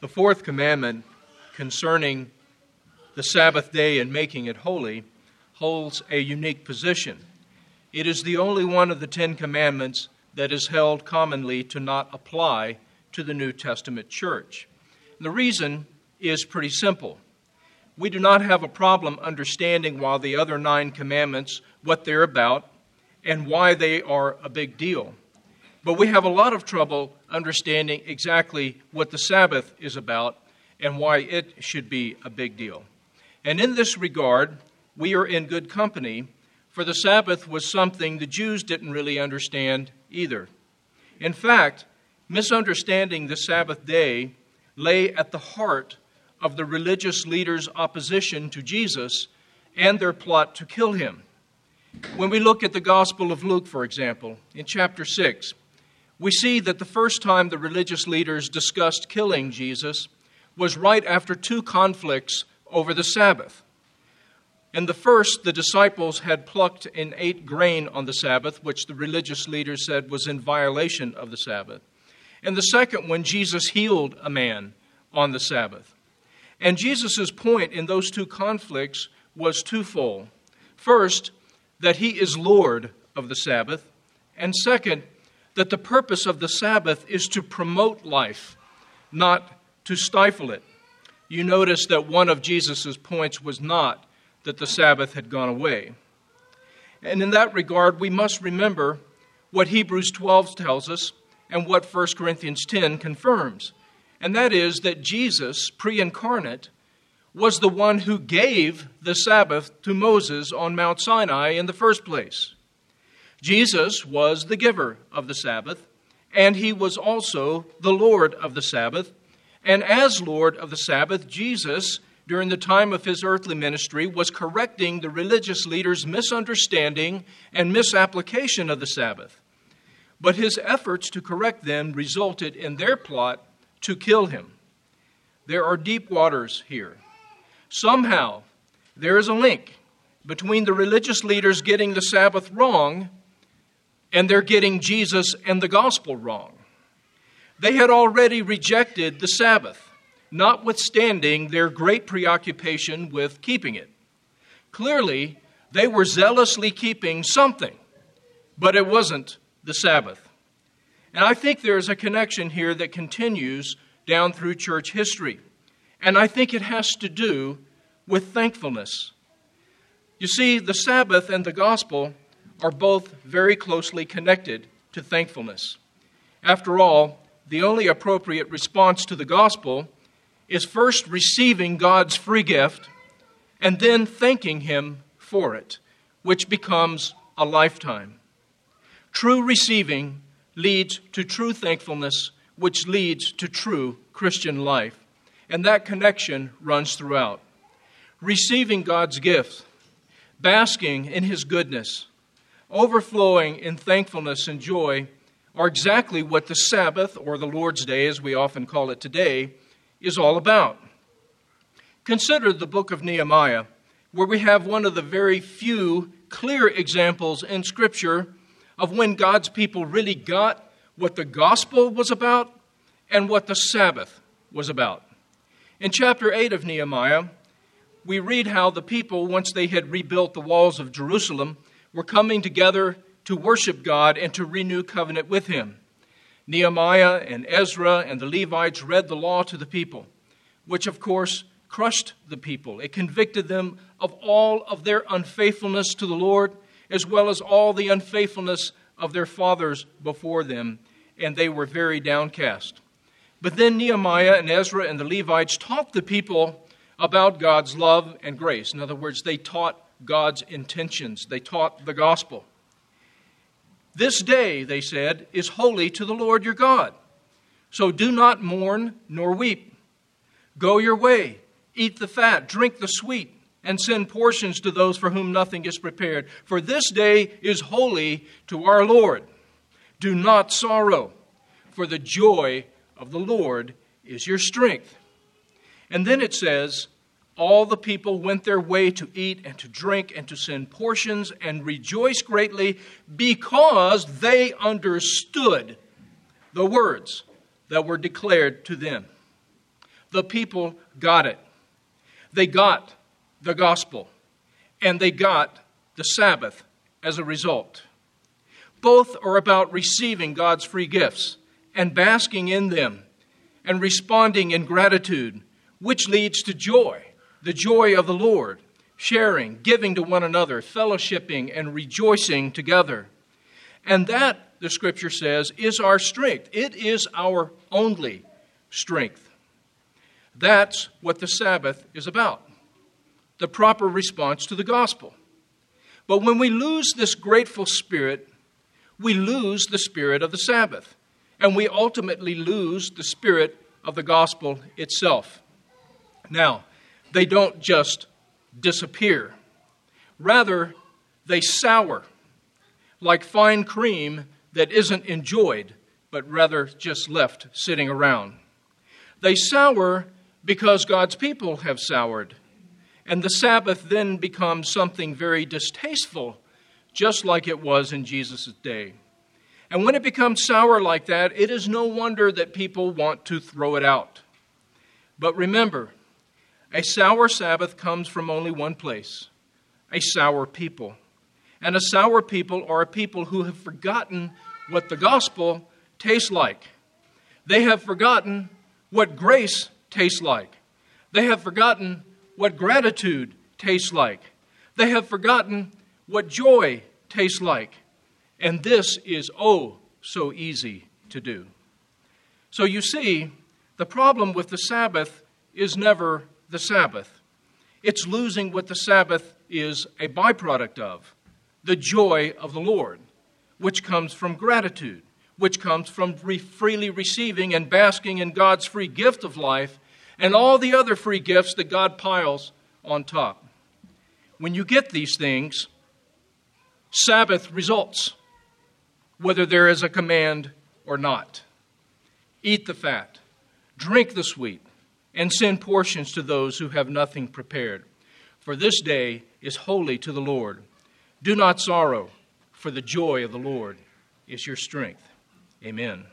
The fourth commandment concerning the Sabbath day and making it holy holds a unique position. It is the only one of the Ten Commandments that is held commonly to not apply to the New Testament church. The reason is pretty simple. We do not have a problem understanding why the other nine commandments, what they're about, and why they are a big deal. But we have a lot of trouble understanding exactly what the Sabbath is about and why it should be a big deal. And in this regard, we are in good company, for the Sabbath was something the Jews didn't really understand either. In fact, misunderstanding the Sabbath day lay at the heart of the religious leaders' opposition to Jesus and their plot to kill him. When we look at the Gospel of Luke, for example, in chapter 6, we see that the first time the religious leaders discussed killing Jesus was right after two conflicts over the Sabbath. In the first, the disciples had plucked and ate grain on the Sabbath, which the religious leaders said was in violation of the Sabbath. In the second when Jesus healed a man on the Sabbath. And Jesus' point in those two conflicts was twofold. First, that he is Lord of the Sabbath, and second, that the purpose of the Sabbath is to promote life, not to stifle it. You notice that one of Jesus' points was not that the Sabbath had gone away. And in that regard, we must remember what Hebrews 12 tells us and what 1 Corinthians 10 confirms. And that is that Jesus, pre incarnate, was the one who gave the Sabbath to Moses on Mount Sinai in the first place. Jesus was the giver of the Sabbath, and he was also the Lord of the Sabbath. And as Lord of the Sabbath, Jesus, during the time of his earthly ministry, was correcting the religious leaders' misunderstanding and misapplication of the Sabbath. But his efforts to correct them resulted in their plot to kill him. There are deep waters here. Somehow, there is a link between the religious leaders getting the Sabbath wrong and they're getting Jesus and the gospel wrong. They had already rejected the Sabbath, notwithstanding their great preoccupation with keeping it. Clearly, they were zealously keeping something, but it wasn't the Sabbath. And I think there's a connection here that continues down through church history. And I think it has to do with thankfulness. You see, the Sabbath and the gospel are both very closely connected to thankfulness. After all, the only appropriate response to the gospel is first receiving God's free gift and then thanking Him for it, which becomes a lifetime. True receiving leads to true thankfulness, which leads to true Christian life. And that connection runs throughout. Receiving God's gift, basking in His goodness, overflowing in thankfulness and joy are exactly what the Sabbath, or the Lord's Day as we often call it today, is all about. Consider the book of Nehemiah, where we have one of the very few clear examples in Scripture of when God's people really got what the gospel was about and what the Sabbath was about. In chapter 8 of Nehemiah, we read how the people, once they had rebuilt the walls of Jerusalem, were coming together to worship God and to renew covenant with Him. Nehemiah and Ezra and the Levites read the law to the people, which of course crushed the people. It convicted them of all of their unfaithfulness to the Lord as well as all the unfaithfulness of their fathers before them, and they were very downcast. But then Nehemiah and Ezra and the Levites taught the people about God's love and grace. In other words, they taught God's intentions, they taught the gospel. This day, they said, is holy to the Lord your God. So do not mourn nor weep. Go your way, eat the fat, drink the sweet and send portions to those for whom nothing is prepared. For this day is holy to our Lord. Do not sorrow, for the joy of the Lord is your strength. And then it says, all the people went their way to eat and to drink and to send portions and rejoice greatly because they understood the words that were declared to them. the people got it. They got the gospel, and they got the Sabbath as a result. Both are about receiving God's free gifts and basking in them and responding in gratitude, which leads to joy, the joy of the Lord, sharing, giving to one another, fellowshipping, and rejoicing together. And that, the scripture says, is our strength. It is our only strength. That's what the Sabbath is about the proper response to the gospel. But when we lose this grateful spirit, we lose the spirit of the Sabbath, and we ultimately lose the spirit of the gospel itself. Now, they don't just disappear, rather, they sour like fine cream that isn't enjoyed, but rather just left sitting around. They sour because God's people have soured, and the Sabbath then becomes something very distasteful, just like it was in Jesus' day. And when it becomes sour like that, it is no wonder that people want to throw it out. But remember, a sour Sabbath comes from only one place a sour people. And a sour people are a people who have forgotten what the gospel tastes like. They have forgotten what grace tastes like. They have forgotten what gratitude tastes like. They have forgotten what joy tastes like. And this is oh so easy to do. So you see, the problem with the Sabbath is never the Sabbath. It's losing what the Sabbath is a byproduct of the joy of the Lord, which comes from gratitude, which comes from re- freely receiving and basking in God's free gift of life and all the other free gifts that God piles on top. When you get these things, Sabbath results, whether there is a command or not. Eat the fat, drink the sweet, and send portions to those who have nothing prepared. For this day is holy to the Lord. Do not sorrow, for the joy of the Lord is your strength. Amen.